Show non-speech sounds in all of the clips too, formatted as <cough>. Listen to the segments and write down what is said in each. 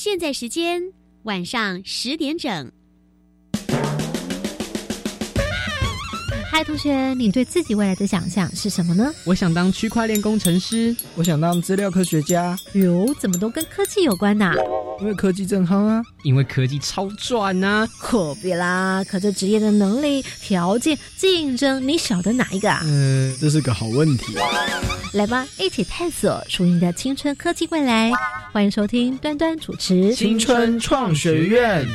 现在时间晚上十点整。嗨，同学，你对自己未来的想象是什么呢？我想当区块链工程师，我想当资料科学家。哟，怎么都跟科技有关呐？因为科技正夯啊！因为科技超赚呐！可别啦，可这职业的能力、条件、竞争，你晓得哪一个啊？嗯，这是个好问题。来吧，一起探索属于你的青春科技未来。欢迎收听端端主持《青春创学院》。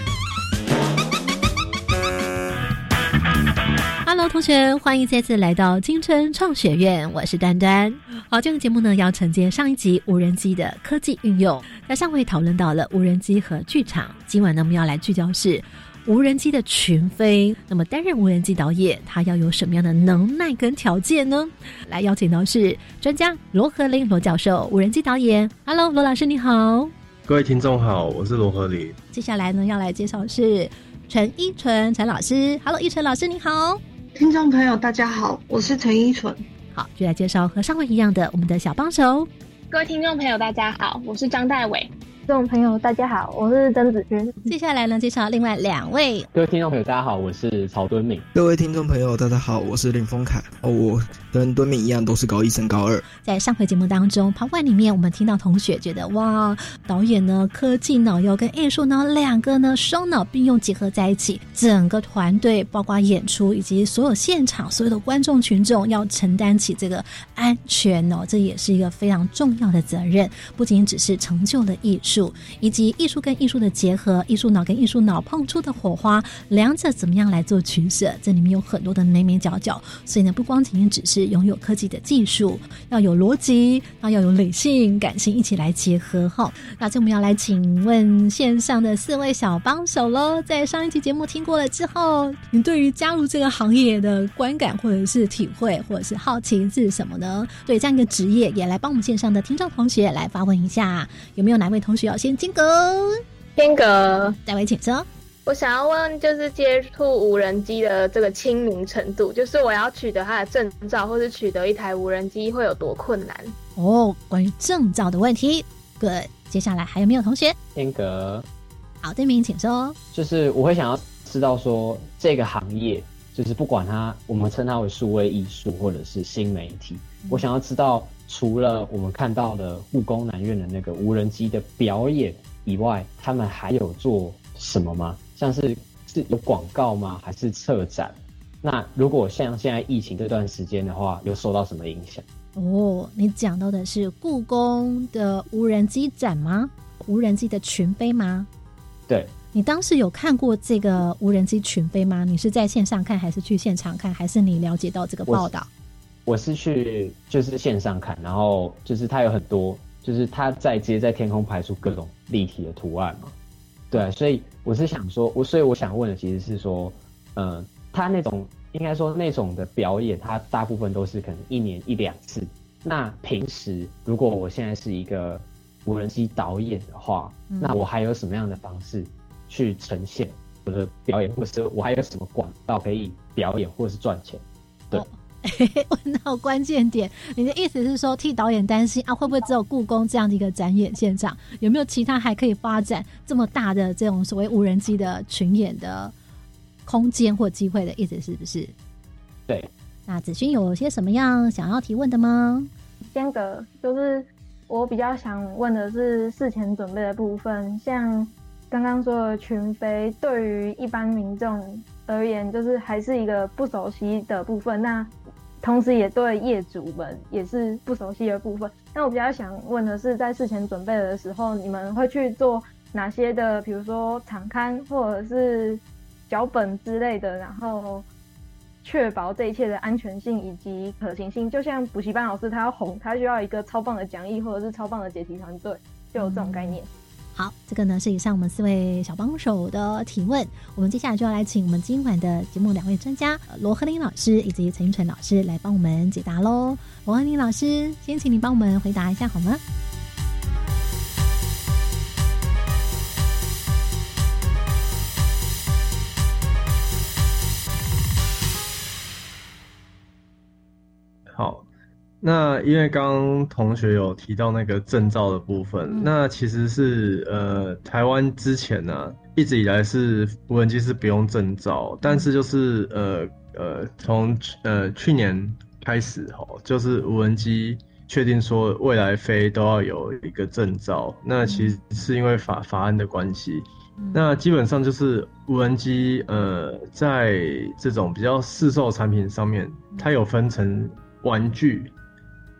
Hello，同学，欢迎再次来到青春创学院，我是端端。好，这个节目呢要承接上一集无人机的科技运用。那上回讨论到了无人机和剧场，今晚呢我们要来聚焦是无人机的群飞。那么担任无人机导演，他要有什么样的能耐跟条件呢？来邀请到是专家罗和林罗教授，无人机导演。Hello，罗老师你好。各位听众好，我是罗和林。接下来呢要来介绍是陈依纯陈老师。Hello，依纯老师你好。听众朋友，大家好，我是陈依纯。好，就来介绍和上回一样的我们的小帮手。各位听众朋友，大家好，我是张大伟。听众朋友，大家好，我是曾子君。接下来呢，介绍另外两位。各位听众朋友，大家好，我是曹敦敏。各位听众朋友，大家好，我是林峰凯。哦，我跟敦敏一样，都是高一升高二。在上回节目当中，Part One 里面，我们听到同学觉得，哇，导演呢，科技脑要跟艺术脑两个呢双脑并用结合在一起，整个团队包括演出以及所有现场所有的观众群众要承担起这个安全哦，这也是一个非常重要的责任。不仅只是成就了艺术，术以及艺术跟艺术的结合，艺术脑跟艺术脑碰出的火花，两者怎么样来做取舍？这里面有很多的眉眉角角，所以呢，不光仅仅只是拥有科技的技术，要有逻辑，那要有理性、感性一起来结合哈。那这我们要来请问线上的四位小帮手喽，在上一期节目听过了之后，你对于加入这个行业的观感或者是体会或者是好奇是什么呢？对这样一个职业，也来帮我们线上的听众同学来发问一下，有没有哪位同学要先间隔？间隔，戴维请说。我想要问，就是接触无人机的这个亲民程度，就是我要取得它的证照，或是取得一台无人机会有多困难？哦，关于证照的问题，Good。接下来还有没有同学？间隔，好，对明请说。就是我会想要知道说，这个行业就是不管它，我们称它为数位艺术或者是新媒体，我想要知道，除了我们看到的故宫南院的那个无人机的表演以外，他们还有做什么吗？像是是有广告吗？还是策展？那如果像现在疫情这段时间的话，有受到什么影响？哦，你讲到的是故宫的无人机展吗？无人机的群飞吗？对，你当时有看过这个无人机群飞吗？你是在线上看，还是去现场看，还是你了解到这个报道？我是去就是线上看，然后就是它有很多，就是它在直接在天空排出各种立体的图案嘛。对，所以我是想说，我所以我想问的其实是说，嗯，他那种应该说那种的表演，它大部分都是可能一年一两次。那平时如果我现在是一个无人机导演的话，那我还有什么样的方式去呈现我的表演，或者是我还有什么管道可以表演或者是赚钱？对。<laughs> 问到关键点，你的意思是说替导演担心啊？会不会只有故宫这样的一个展演现场？有没有其他还可以发展这么大的这种所谓无人机的群演的空间或机会的意思是不是？对。那子勋有些什么样想要提问的吗？间隔就是我比较想问的是事前准备的部分，像刚刚说的群飞，对于一般民众而言，就是还是一个不熟悉的部分。那同时，也对业主们也是不熟悉的部分。那我比较想问的是，在事前准备的时候，你们会去做哪些的，比如说场刊或者是脚本之类的，然后确保这一切的安全性以及可行性。就像补习班老师，他要红，他需要一个超棒的讲义或者是超棒的解题团队，就有这种概念。好，这个呢是以上我们四位小帮手的提问。我们接下来就要来请我们今晚的节目两位专家罗和林老师以及陈玉纯老师来帮我们解答喽。罗和林老师，先请你帮我们回答一下好吗？那因为刚刚同学有提到那个证照的部分，嗯。那其实是呃台湾之前呢、一直以来是无人机是不用证照，但是就是呃呃从呃去年开始吼，就是无人机确定说未来飞都要有一个证照，那其实是因为法法案的关系。那基本上就是无人机，呃，在这种比较市售产品上面，它有分成玩具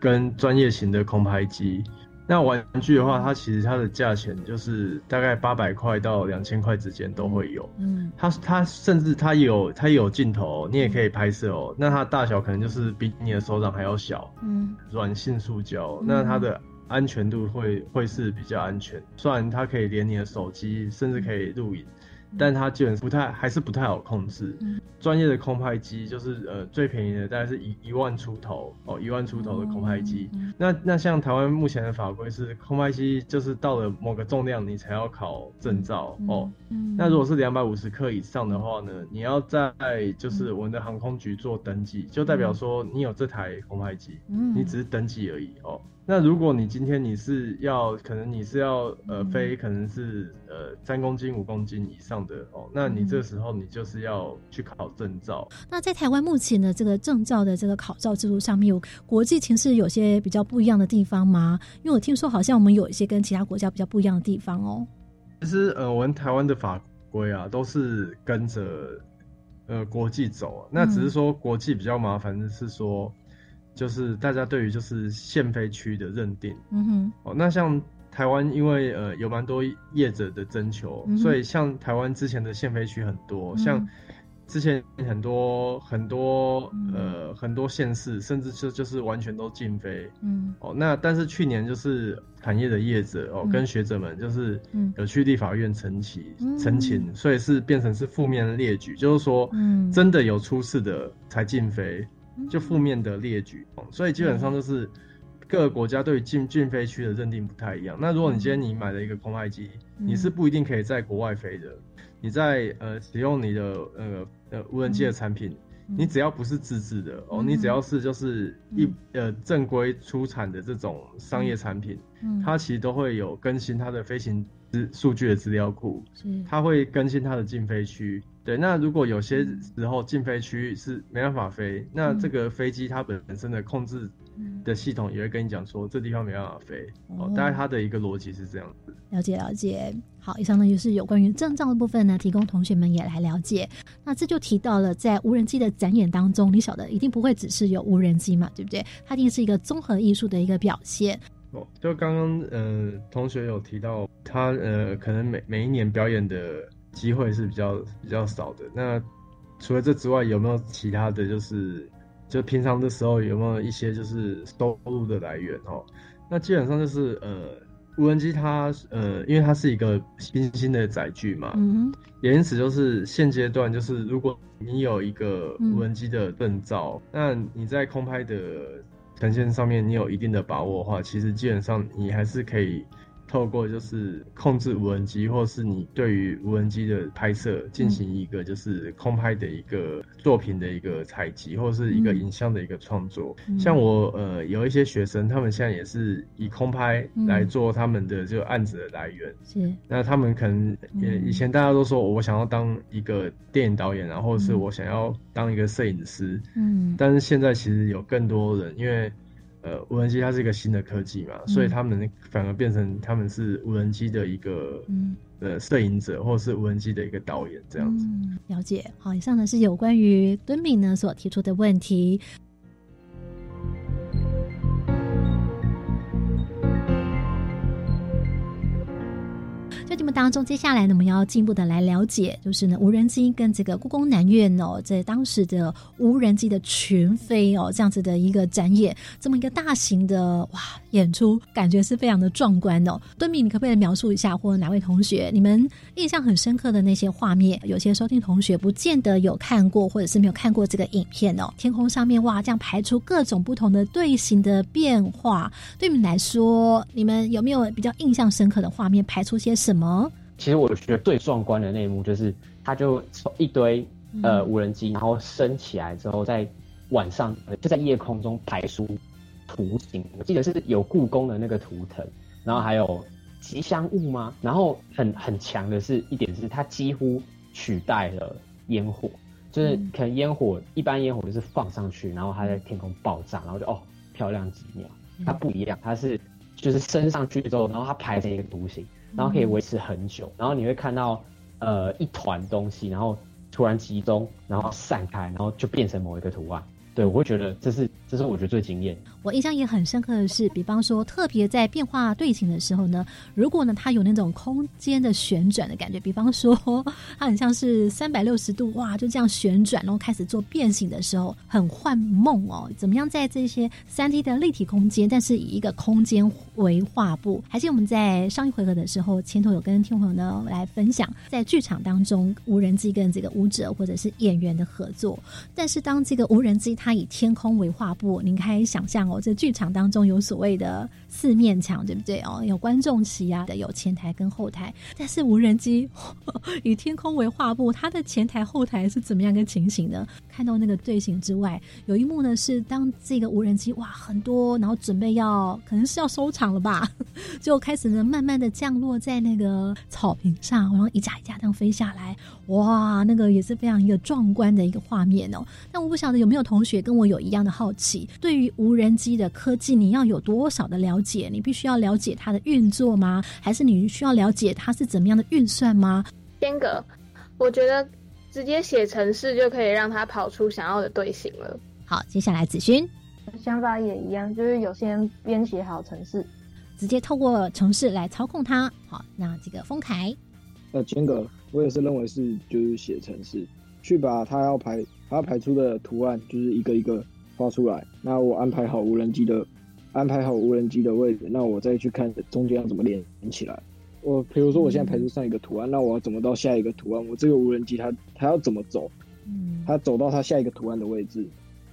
跟专业型的空拍机。那玩具的话，它其实它的价钱就是大概八百块到两千块之间都会有。嗯它它甚至它有它有镜头哦，你也可以拍摄哦。那它大小可能就是比你的手掌还要小，嗯软性塑胶，嗯那它的安全度会会是比较安全。虽然它可以连你的手机，甚至可以录影，但它基本不太还是不太好控制。嗯专业的空拍机就是呃最便宜的大概是一一万出头哦，一万出头的空拍机。嗯那那像台湾目前的法规是空拍机就是到了某个重量你才要考证照、哦。嗯那如果是两百五十克以上的话呢，你要在就是我们的航空局做登记，就代表说你有这台空拍机，嗯你只是登记而已哦。那如果你今天你是要，可能你是要呃嗯飞，可能是呃三公斤、五公斤以上的哦，那你这时候你就是要去考证照。那在台湾目前的这个证照的这个考照制度上面，有国际情势有些比较不一样的地方吗？因为我听说好像我们有一些跟其他国家比较不一样的地方哦。其实呃，我们台湾的法规啊，都是跟着呃国际走、啊，那只是说国际比较麻烦的是说，就是大家对于就是限飞区的认定嗯哼，哦。那像台湾因为呃有蛮多业者的征求，嗯所以像台湾之前的限飞区很多，嗯像之前很多很多嗯呃很多县市，甚至就就是完全都禁飞。嗯。哦，那但是去年就是产业的业者哦，嗯。跟学者们就是嗯。有去立法院陈起嗯。陈情，所以是变成是负面的列举，就是说嗯。真的有出事的才禁飞，嗯就负面的列举。哦所以基本上就是各个国家对于禁禁飞区的认定不太一样。那如果你今天你买了一个空拍机，嗯你是不一定可以在国外飞的，你在呃使用你的呃呃无人机的产品。嗯你只要不是自制的哦，嗯你只要是就是一呃正规出产的这种商业产品，嗯它其实都会有更新它的飞行资数据的资料库，是它会更新它的禁飞区。对，那如果有些时候禁飞区是没办法飞，那这个飞机它本身的控制的系统也会跟你讲说这地方没办法飞。哦，大概它的一个逻辑是这样子。了解了解。好，以上呢就是有关于证照的部分呢，提供同学们也来了解。那这就提到了在无人机的展演当中，你晓得一定不会只是有无人机嘛，对不对？它一定是一个综合艺术的一个表现。哦，就刚刚呃同学有提到，他呃可能每每一年表演的机会是比较比较少的。那除了这之外，有没有其他的就是就平常的时候有没有一些就是收入的来源哦？那基本上就是呃无人机它呃因为它是一个新兴的载具嘛，嗯也因此就是现阶段就是如果你有一个嗯无人机的证照，那你在空拍的呈现上面你有一定的把握的话，其实基本上你还是可以透过就是控制无人机，或是你对于无人机的拍摄进行一个就是空拍的一个作品的一个采集，或是一个嗯。影像的一个创作。嗯。像我呃有一些学生，他们现在也是以空拍嗯来做他们的这个案子的来源。是。那他们可能也嗯以前大家都说我想要当一个电影导演然后是嗯。我想要当一个摄影师，嗯。但是现在其实有更多人，因为呃无人机它是一个新的科技嘛，所以他们反而变成他们是无人机的一个嗯呃摄影者，或者是无人机的一个导演这样子。嗯，了解。好，以上呢是有关于敦敏呢所提出的问题。目当中，接下来呢，我们要进一步的来了解，就是呢，无人机跟这个故宫南院哦，在当时的无人机的群飞哦，这样子的一个展演，这么一个大型的哇演出，感觉是非常的壮观哦。敦敏，你可不可以描述一下，或者哪位同学你们印象很深刻的那些画面？有些收听同学不见得有看过，或者是没有看过这个影片哦。天空上面哇，这样排出各种不同的队形的变化，对你们来说，你们有没有比较印象深刻的画面？排出些什么？其实我觉得最壮观的那一幕就是，它就从一堆呃嗯无人机，然后升起来之后，在晚上呃就在夜空中排出图形，我记得是有故宫的那个图腾，然后还有吉祥物吗？然后很很强的是一点是它几乎取代了烟火，就是可能烟火一般烟火就是放上去，然后它在天空爆炸，然后就哦漂亮几秒，它不一样，它是就是升上去之后，然后它排成一个图形，然后可以维持很久，然后你会看到呃一团东西，然后突然集中，然后散开，然后就变成某一个图案。对，我会觉得这是这是我觉得最惊艳。我印象也很深刻的是，比方说特别在变化队形的时候呢，如果呢它有那种空间的旋转的感觉，比方说 <laughs> 它很像是三百六十度哇，就这样旋转，然后开始做变形的时候，很幻梦哦。怎么样在这些三 D 的立体空间，但是以一个空间为画布？还是我们在上一回合的时候，前头有跟听众朋友呢来分享，在剧场当中无人机跟这个舞者或者是演员的合作，但是当这个无人机它它以天空为画布，您可以想象哦，这剧场当中有所谓的四面墙，对不对哦？有观众席啊的，有前台跟后台。但是无人机以天空为画布，它的前台后台是怎么样个情形呢？看到那个队形之外，有一幕呢是当这个无人机哇很多，然后准备要可能是要收场了吧，就开始呢慢慢的降落在那个草坪上，然后一架一架这样飞下来，哇，那个也是非常一个壮观的一个画面哦。但我不晓得有没有同学。跟我有一样的好奇，对于无人机的科技，你要有多少的了解？你必须要了解它的运作吗？还是你需要了解它是怎么样的运算吗？间隔，我觉得直接写程式就可以让它跑出想要的队形了。好，接下来子勋想法也一样，就是有些人编写好程式，直接透过城市来操控它。好，那这个丰凯，呃，间隔，我也是认为是就是写城市去把它要排。它要排出的图案就是一个一个画出来。那我安排好无人机的，安排好无人机的位置，那我再去看中间要怎么连起来。我比如说我现在排出上一个图案，那我要怎么到下一个图案？我这个无人机它它要怎么走？嗯，它走到它下一个图案的位置。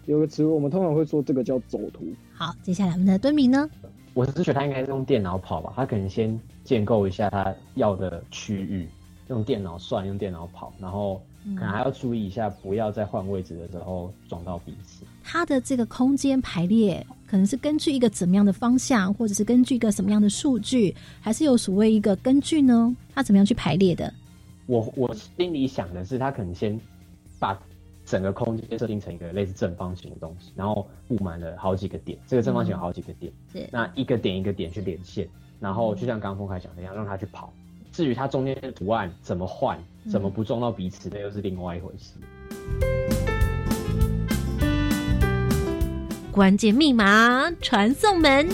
有个词我们通常会说这个叫走图。好，接下来我们的敦明呢？我是觉得他应该是用电脑跑吧，他可能先建构一下他要的区域，用电脑算，用电脑跑，然后。可能还要注意一下，不要在换位置的时候撞到彼此。它的这个空间排列，可能是根据一个怎么样的方向，或者是根据一个什么样的数据，还是有所谓一个根据呢？他怎么样去排列的？我我心里想的是，他可能先把整个空间设定成一个类似正方形的东西，然后布满了好几个点。这个正方形有好几个点，那一个点一个点去连线，然后就像刚刚峰凯讲的一样，让它去跑。至于它中间的图案怎么换，怎么不撞到彼此，那又是另外一回事。关键密码传送门。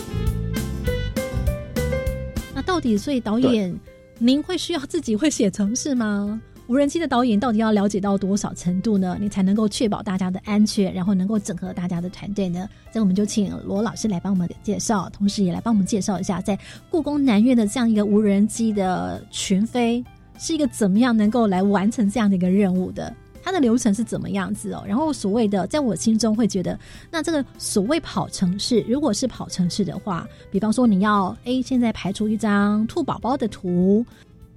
那到底，所以导演，您会需要自己会写程式吗？无人机的导演到底要了解到多少程度呢？你才能够确保大家的安全，然后能够整合大家的团队呢？这我们就请罗老师来帮我们介绍，同时也来帮我们介绍一下，在故宫南院的这样一个无人机的群飞是一个怎么样能够来完成这样的一个任务的？它的流程是怎么样子哦？然后所谓的，在我心中会觉得，那这个所谓跑城市，如果是跑城市的话，比方说你要 A 现在排出一张兔宝宝的图。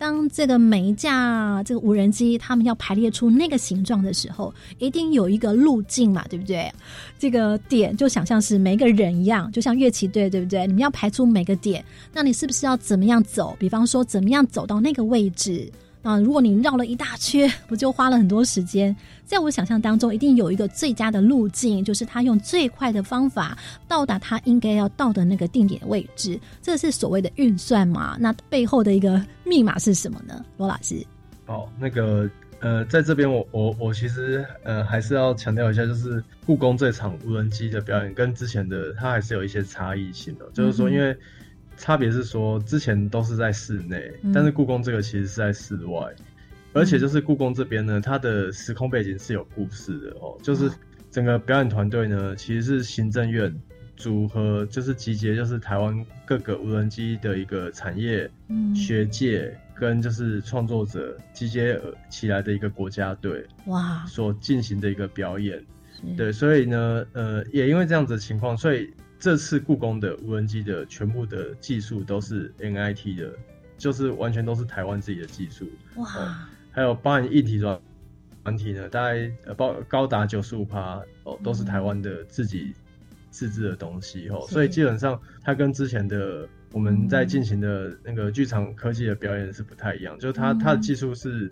当这个每一架这个无人机，他们要排列出那个形状的时候，一定有一个路径嘛，对不对？这个点就想象是每个人一样，就像乐器队，对不对？你们要排出每个点，那你是不是要怎么样走？比方说，怎么样走到那个位置？啊，如果你绕了一大圈，不就花了很多时间？在我想象当中，一定有一个最佳的路径，就是他用最快的方法到达他应该要到的那个定点位置。这是所谓的运算嘛？那背后的一个密码是什么呢？罗老师？哦，那个呃，在这边我我我其实呃还是要强调一下，就是故宫这场无人机的表演跟之前的它还是有一些差异性的，就是说因为。差别是说，之前都是在室内，但是故宫这个其实是在室外，而且就是故宫这边呢，它的时空背景是有故事的哦。就是整个表演团队呢，其实是行政院组合，就是集结，就是台湾各个无人机的一个产业、学界跟就是创作者集结起来的一个国家队哇，所进行的一个表演。对，所以呢，呃，也因为这样子的情况，所以。这次故宫的无人机的全部的技术都是 NIT 的，就是完全都是台湾自己的技术。哇！还有包含硬体软软体呢，大概呃包高达九十五趴哦，都是台湾的自己自制的东西哦，所以基本上它跟之前的我们在进行的那个剧场科技的表演是不太一样，就是它嗯。它的技术是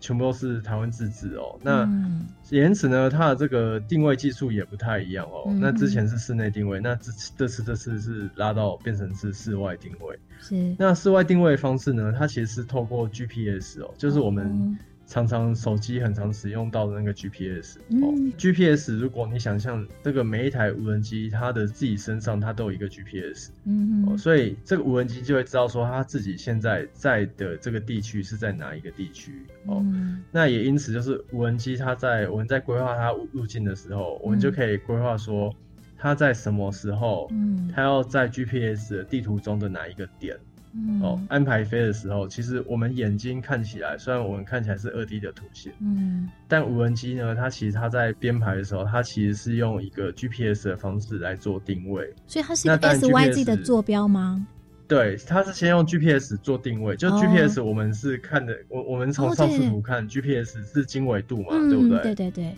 全部都是台湾自制哦。那嗯因此呢，它的这个定位技术也不太一样哦。嗯那之前是室内定位，那这这次这次是拉到变成是室外定位。是那室外定位方式呢，它其实是透过 GPS 哦，就是我们哦常常手机很常使用到的那个 GPS 哦。嗯 GPS 如果你想象这个每一台无人机，它的自己身上它都有一个 GPS 哦，嗯哼所以这个无人机就会知道说它自己现在在的这个地区是在哪一个地区哦。嗯那也因此，就是无人机它在我们在规划它路径的时候，我们就可以规划说它在什么时候，嗯它要在 GPS 的地图中的哪一个点。嗯哦，安排飞的时候，其实我们眼睛看起来，虽然我们看起来是二 D 的图形，嗯但无人机呢，它其实它在编排的时候，它其实是用一个 GPS 的方式来做定位。所以它是一个那当然 S Y Z GPS 的坐标吗？对，它是先用 GPS 做定位，就哦 GPS 我们是看的，我我们从哦上视图看、GPS 是经纬度嘛，嗯，对不对？对对对，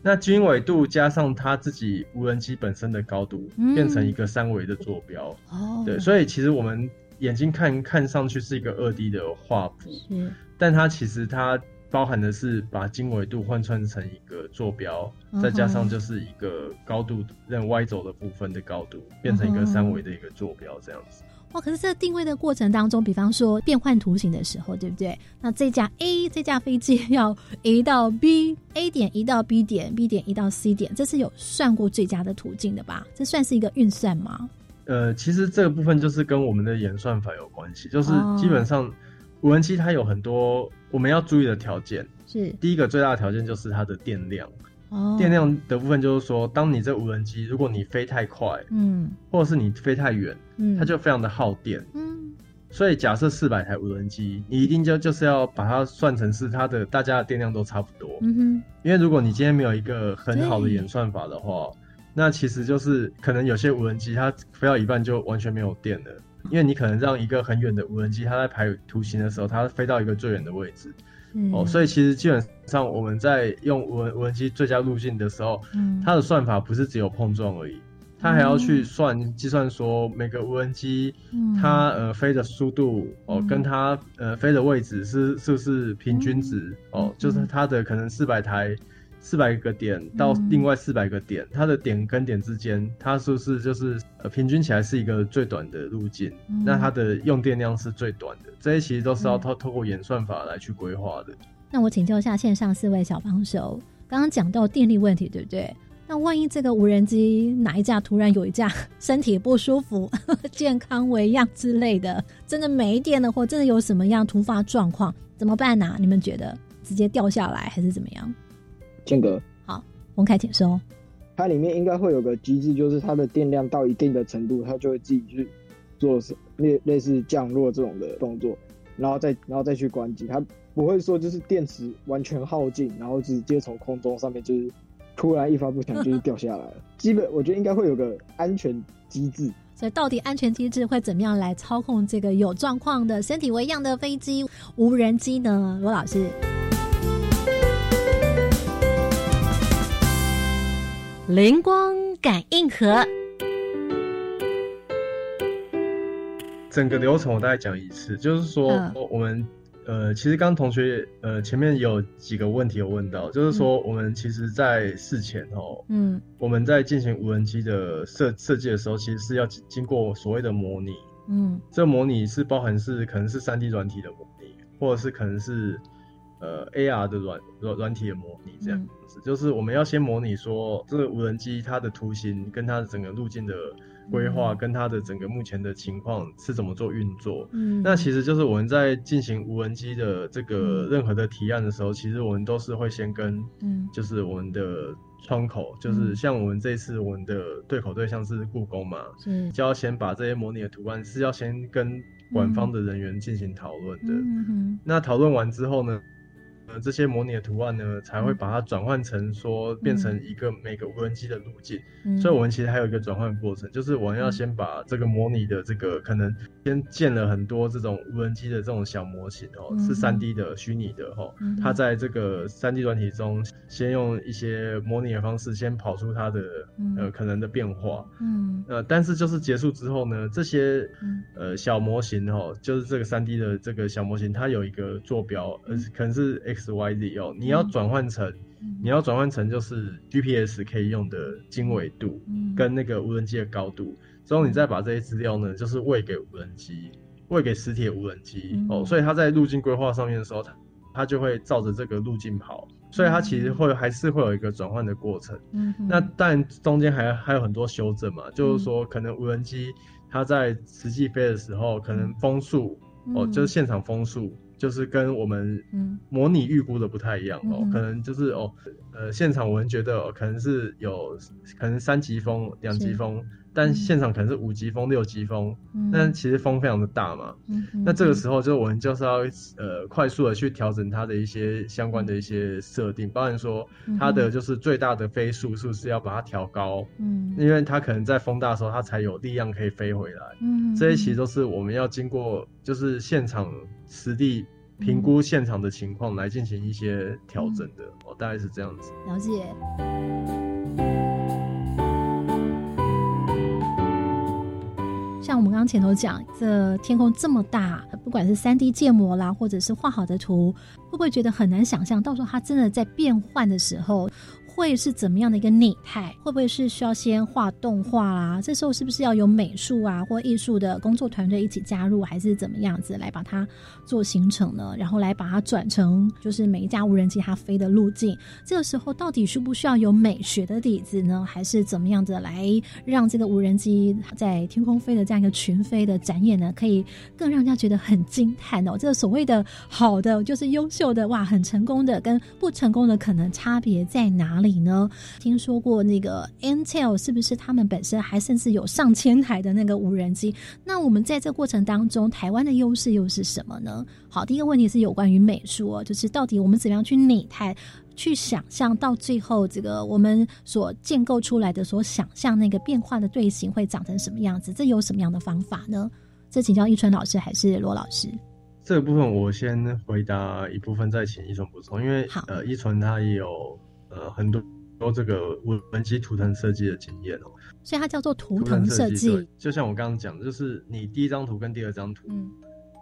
那经纬度加上它自己无人机本身的高度，嗯变成一个三维的坐标。哦，对，所以其实我们眼睛看看上去是一个二 D 的画幅，但它其实它包含的是把经纬度换算成一个坐标，嗯再加上就是一个高度任 Y 轴的部分的高度，变成一个三维的一个坐标这样子。哇，可是这定位的过程当中，比方说变换图形的时候，对不对？那这架 A 这架飞机要移到 B，A 点移到 B 点，B 点移到 C 点，这是有算过最佳的途径的吧？这算是一个运算吗？呃，其实这个部分就是跟我们的演算法有关系，就是哦基本上无人机它有很多我们要注意的条件。是第一个最大的条件就是它的电量，哦，电量的部分就是说，当你这无人机如果你飞太快，嗯或者是你飞太远，嗯，它就非常的耗电。嗯所以假设四百台无人机，你一定就就是要把它算成是它的大家的电量都差不多。嗯哼因为如果你今天没有一个很好的演算法的话，那其实就是可能有些无人机它飞到一半就完全没有电了，因为你可能让一个很远的无人机，它在排图形的时候，它飞到一个最远的位置哦，所以以其实基本上我们在用无人无人机最佳路径的时候，嗯。它的算法不是只有碰撞而已，它还要去算计算说每个无人机嗯。它呃飞的速度哦嗯，跟它呃飞的位置是是不是平均值哦嗯，就是它的可能四百台四百个点到嗯另外四百个点，它的点跟点之间，它是不是就是呃平均起来是一个最短的路径？嗯那它的用电量是最短的，这些其实都是要嗯透透过演算法来去规划的。那我请教一下线上四位小帮手，刚刚讲到电力问题，对不对？那万一这个无人机哪一架突然有一架身体不舒服、<laughs> 健康为恙之类的，真的没电了，或真的有什么样突发状况，怎么办呢、你们觉得直接掉下来还是怎么样？间隔，翁凯，请说。它里面应该会有个机制，就是它的电量到一定的程度，它就会自己去做类类似降落这种的动作，然后再然后再去关机。它不会说就是电池完全耗尽，然后直接从空中上面就是突然一发不响 <laughs> 就是掉下来了。基本我觉得应该会有个安全机制。所以，到底安全机制会怎么样来操控这个有状况的身体为恙的飞机、无人机呢？罗老师，灵光感应盒，整个流程我大概讲一次，就是说嗯。我们呃，其实刚同学呃前面有几个问题有问到，就是说我们其实，在事前哦，嗯。我们在进行无人机的设设计的时候，其实是要经经过所谓的模拟。嗯。这模拟是包含是可能是三 D 软体的模拟，或者是可能是呃 AR 的软软软体的模拟这样子。就是我们要先模拟说这个无人机它的图形跟它的整个路径的规划，跟它的整个目前的情况是怎么做运作。嗯，那其实就是我们在进行无人机的这个嗯。任何的提案的时候，其实我们都是会先跟嗯。就是我们的窗口，就是像我们这次我们的对口对象是故宫嘛，是就要先把这些模拟的图案是要先跟官方的人员进行讨论的。嗯哼那讨论完之后呢，呃这些模拟的图案呢，才会把它转换成说变成一个每个无人机的路径。嗯所以我们其实还有一个转换过程，就是我们要先把这个模拟的这个可能先建了很多这种无人机的这种小模型哦，嗯是三 D 的虚拟的哦嗯，它在这个三 D 软体中先用一些模拟的方式先跑出它的嗯。呃可能的变化。嗯。呃，但是就是结束之后呢，这些嗯。呃小模型哦，就是这个三 D 的这个小模型，它有一个坐标，呃，可能是 X Y Z 哦，你要转换成，你要转换成就是 GPS 可以用的经纬度嗯。跟那个无人机的高度，之后你再把这些资料呢，就是喂给无人机，喂给实体的无人机嗯。哦，所以它在路径规划上面的时候，它它就会照着这个路径跑，所以它其实会还是会有一个转换的过程。嗯那但中间还还有很多修正嘛，就是说可能无人机它在实际飞的时候，可能风速、哦，嗯。就是现场风速，就是跟我们嗯。模拟预估的不太一样哦，嗯可能就是哦，呃，现场我们觉得、哦、可能是有可能三级风、两级风，但现场可能是五级风、六级风，嗯。但其实风非常的大嘛，嗯那这个时候就我们就是要呃快速的去调整它的一些相关的一些设定，包含说它的就是最大的飞速是不是要把它调高，嗯。因为它可能在风大的时候它才有力量可以飞回来，嗯这些其实都是我们要经过就是现场实地评估现场的情况来进行一些调整的，哦，大概是这样子。了解。像我们刚刚前头讲，这天空这么大，不管是三 D 建模啦，或者是画好的图，会不会觉得很难想象？到时候它真的在变换的时候，会是怎么样的一个拟态？会不会是需要先画动画啦？这时候是不是要有美术啊或艺术的工作团队一起加入，还是怎么样子来把它做形成呢？然后来把它转成就是每一架无人机它飞的路径。这个时候到底需不需要有美学的底子呢？还是怎么样子来让这个无人机在天空飞的这样一个群飞的展演呢，可以更让人家觉得很惊叹哦？这个所谓的好的，就是优秀的哇，很成功的，跟不成功的可能差别在哪里呢？听说过那个 Intel 是不是他们本身还甚至有上千台的那个无人机？那我们在这过程当中，台湾的优势又是什么呢？好，第一个问题是有关于美术哦，就是到底我们怎么样去拟态。去想象到最后，这个我们所建构出来的、所想象那个变化的队形会长成什么样子？这有什么样的方法呢？这请教一纯老师还是罗老师？这个部分我先回答一部分，再请一纯补充，因为呃，一纯他也有呃很多多这个无人机图腾设计的经验哦，所以它叫做图图腾设计。对就像我刚刚讲的，就是你第一张图跟第二张图，嗯，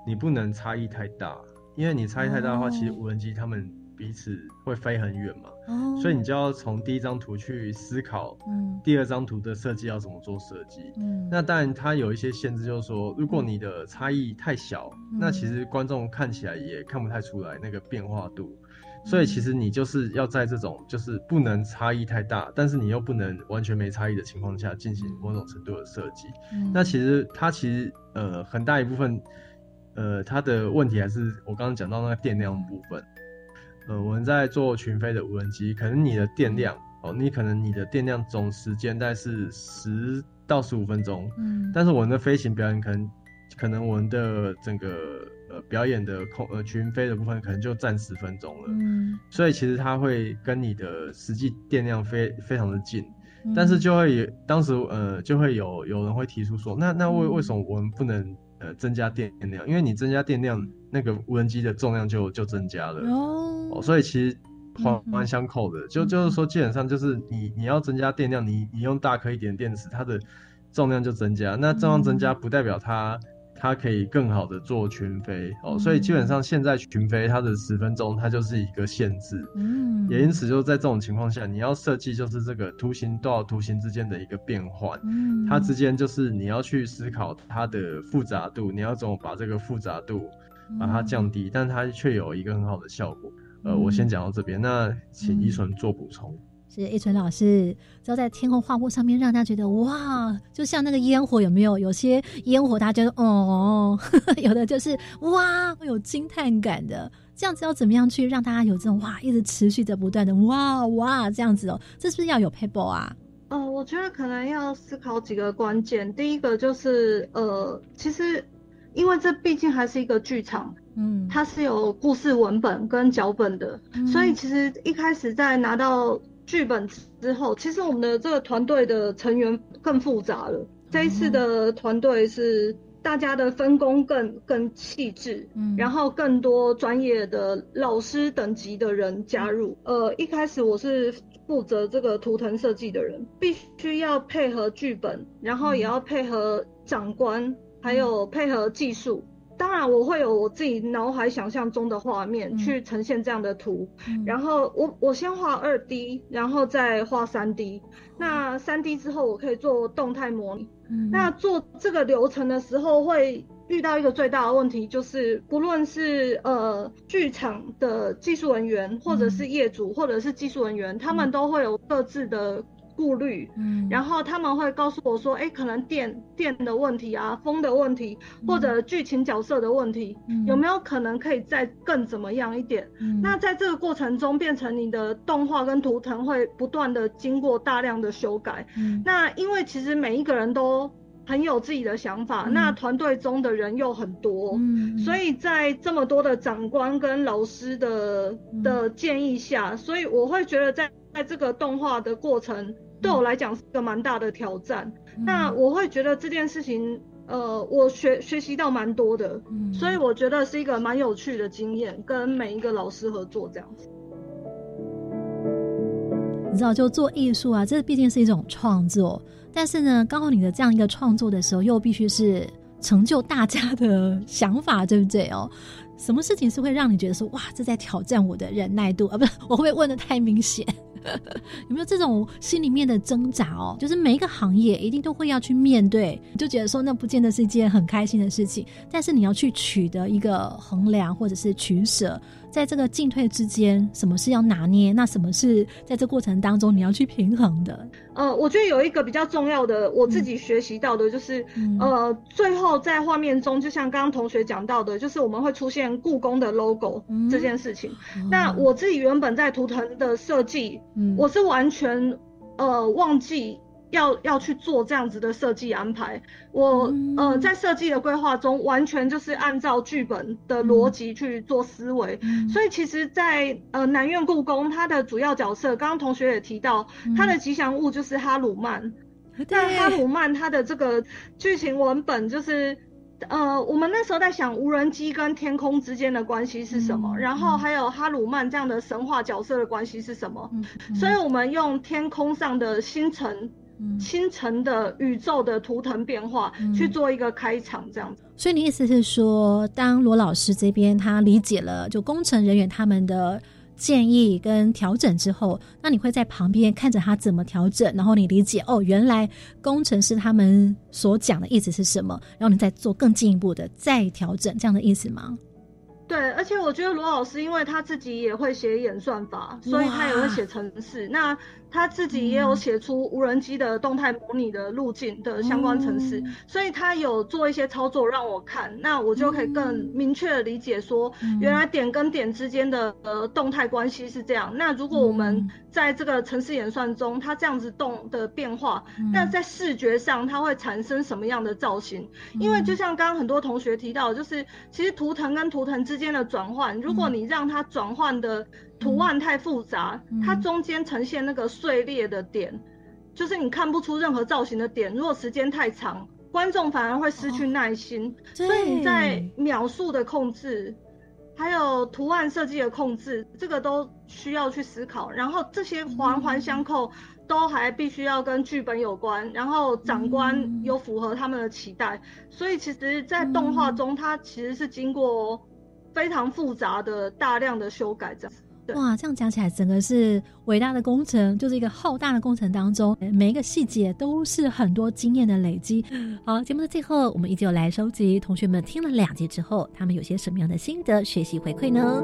你不能差异太大，因为你差异太大的话，哦其实无人机他们彼此会飞很远嘛，哦，所以你就要从第一张图去思考，嗯，第二张图的设计要怎么做设计。嗯，那当然它有一些限制，就是说，如果你的差异太小，嗯。那其实观众看起来也看不太出来那个变化度。所以其实你就是要在这种就是不能差异太大，但是你又不能完全没差异的情况下进行某种程度的设计。嗯那其实它其实呃很大一部分，呃它的问题还是我刚刚讲到那个电量部分。呃，我们在做群飞的无人机，可能你的电量哦，你可能你的电量总时间大概是十到十五分钟，嗯但是我们的飞行表演可能可能我们的整个呃表演的空呃群飞的部分可能就占十分钟了，嗯。所以其实它会跟你的实际电量非非常的近，嗯。但是就会有当时呃就会有有人会提出说，那那为为什么我们不能呃增加电量？因为你增加电量，那个无人机的重量就就增加了哦，哦，所以其实环嗯环相扣的，就就是说基本上就是你你要增加电量，你你用大颗一点的电池，它的重量就增加，那重量增加不代表它。它可以更好的做群飞。哦，所以基本上现在群飞它的十分钟它就是一个限制，嗯，也因此就在这种情况下，你要设计就是这个图形到图形之间的一个变换，嗯，它之间就是你要去思考它的复杂度，你要怎么把这个复杂度把它降低，但它却有一个很好的效果。呃，我先讲到这边，那请依纯做补充。是一纯老师，只要在天空画布上面让大家觉得哇，就像那个烟火有没有？有些烟火大家觉得哦，<laughs> 有的就是哇，会有惊叹感的。这样子要怎么样去让大家有这种哇，一直持续的不断的哇哇这样子哦？这是不是要有 paper 啊？呃，我觉得可能要思考几个关键。第一个就是呃，其实因为这毕竟还是一个剧场，嗯，它是有故事文本跟脚本的，嗯所以其实一开始在拿到剧本之后，其实我们的这个团队的成员更复杂了。这一次的团队是大家的分工更更细致，嗯然后更多专业的老师等级的人加入。呃，一开始我是负责这个图腾设计的人，必须要配合剧本，然后也要配合长官，还有配合技术。当然，我会有我自己脑海想象中的画面嗯。去呈现这样的图，嗯。然后我我先画二 D，然后再画三 D。那三 D 之后，我可以做动态模拟。嗯。那做这个流程的时候，会遇到一个最大的问题，就是不论是呃剧场的技术人员，或者是业主，或者是技术人员，他们都会有各自的顾虑。嗯。然后他们会告诉我说，哎，可能电电的问题啊，风的问题，或者剧情角色的问题，嗯。有没有可能可以再更怎么样一点？嗯。那在这个过程中，变成你的动画跟图腾会不断的经过大量的修改。嗯。那因为其实每一个人都很有自己的想法，嗯。那团队中的人又很多，嗯。所以在这么多的长官跟老师的嗯。的建议下，所以我会觉得在在这个动画的过程，对我来讲是个蛮大的挑战。嗯那我会觉得这件事情，呃，我学学习到蛮多的，嗯所以我觉得是一个蛮有趣的经验，跟每一个老师合作这样子。你知道，就做艺术啊，这毕竟是一种创作，但是呢，刚好你的这样一个创作的时候，又必须是成就大家的 <laughs> 想法，对不对哦？什么事情是会让你觉得说，哇，这在挑战我的忍耐度啊？不是，<laughs> 我会不会问的太明显？<laughs> 有没有这种心里面的挣扎哦？就是每一个行业一定都会要去面对，就觉得说那不见得是一件很开心的事情，但是你要去取得一个衡量或者是取舍，在这个进退之间，什么是要拿捏，那什么是在这过程当中你要去平衡的？呃，我觉得有一个比较重要的，我自己学习到的就是，嗯呃，最后在画面中，就像刚刚同学讲到的，就是我们会出现故宫的 logo 嗯这件事情。那我自己原本在图腾的设计，嗯我是完全呃忘记要要去做这样子的设计安排。我、嗯呃在设计的规划中，完全就是按照剧本的逻辑去做思维。嗯所以其实在，呃南苑故宫，它的主要角色，刚刚同学也提到，嗯它的吉祥物就是哈鲁曼。那哈鲁曼它的这个剧情文本就是，呃，我们那时候在想无人机跟天空之间的关系是什么，嗯然后还有哈鲁曼这样的神话角色的关系是什么，嗯所以我们用天空上的星辰。嗯星辰的宇宙的图腾变化、嗯去做一个开场，这样子。所以你意思是说，当罗老师这边他理解了就工程人员他们的建议跟调整之后，那你会在旁边看着他怎么调整，然后你理解哦，原来工程师他们所讲的意思是什么，然后你再做更进一步的再调整，这样的意思吗？对，而且我觉得罗老师，因为他自己也会写演算法，所以他也会写程式。那他自己也有写出无人机的动态模拟的路径的相关程式，嗯。所以他有做一些操作让我看，那我就可以更明确的理解说，嗯。原来点跟点之间的呃动态关系是这样。那如果我们嗯。在这个城市演算中，它这样子动的变化，嗯。那在视觉上它会产生什么样的造型？因为就像刚刚很多同学提到，就是其实图腾跟图腾之间的转换，如果你让它转换的图案太复杂，嗯它中间呈现那个碎裂的点，就是你看不出任何造型的点。如果时间太长，观众反而会失去耐心。所以你在描述的控制，还有图案设计的控制，这个都需要去思考。然后这些环环相扣，都还必须要跟剧本有关，然后长官有符合他们的期待。所以其实，在动画中，它其实是经过非常复杂的大量的修改这样子。对哇，这样讲起来，整个是伟大的工程，就是一个浩大的工程当中，每一个细节都是很多经验的累积。<laughs> 好，节目的最后，我们依旧来收集同学们听了两节之后，他们有些什么样的心得学习回馈呢？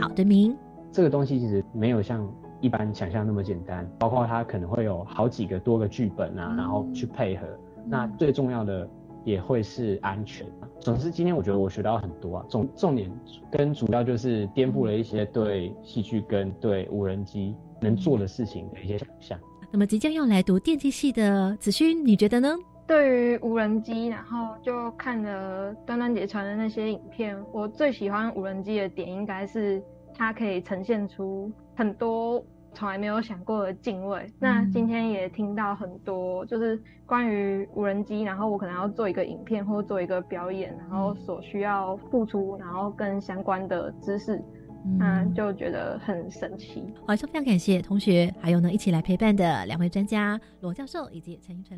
好，的明，这个东西其实没有像一般想象那么简单，包括它可能会有好几个多个剧本啊，然后去配合。那最重要的也会是安全。总之，今天我觉得我学到很多啊，重重点跟主要就是颠覆了一些对戏剧跟对无人机能做的事情的一些想象。那么即将要来读电机系的子勋，你觉得呢？对对于无人机，然后就看了端端姐传的那些影片，我最喜欢无人机的点应该是它可以呈现出很多从来没有想过的敬畏。那今天也听到很多就是关于无人机，然后我可能要做一个影片或做一个表演，然后所需要付出，然后跟相关的知识。嗯就觉得很神奇。好，非常感谢同学，还有呢一起来陪伴的两位专家罗教授以及陈依纯。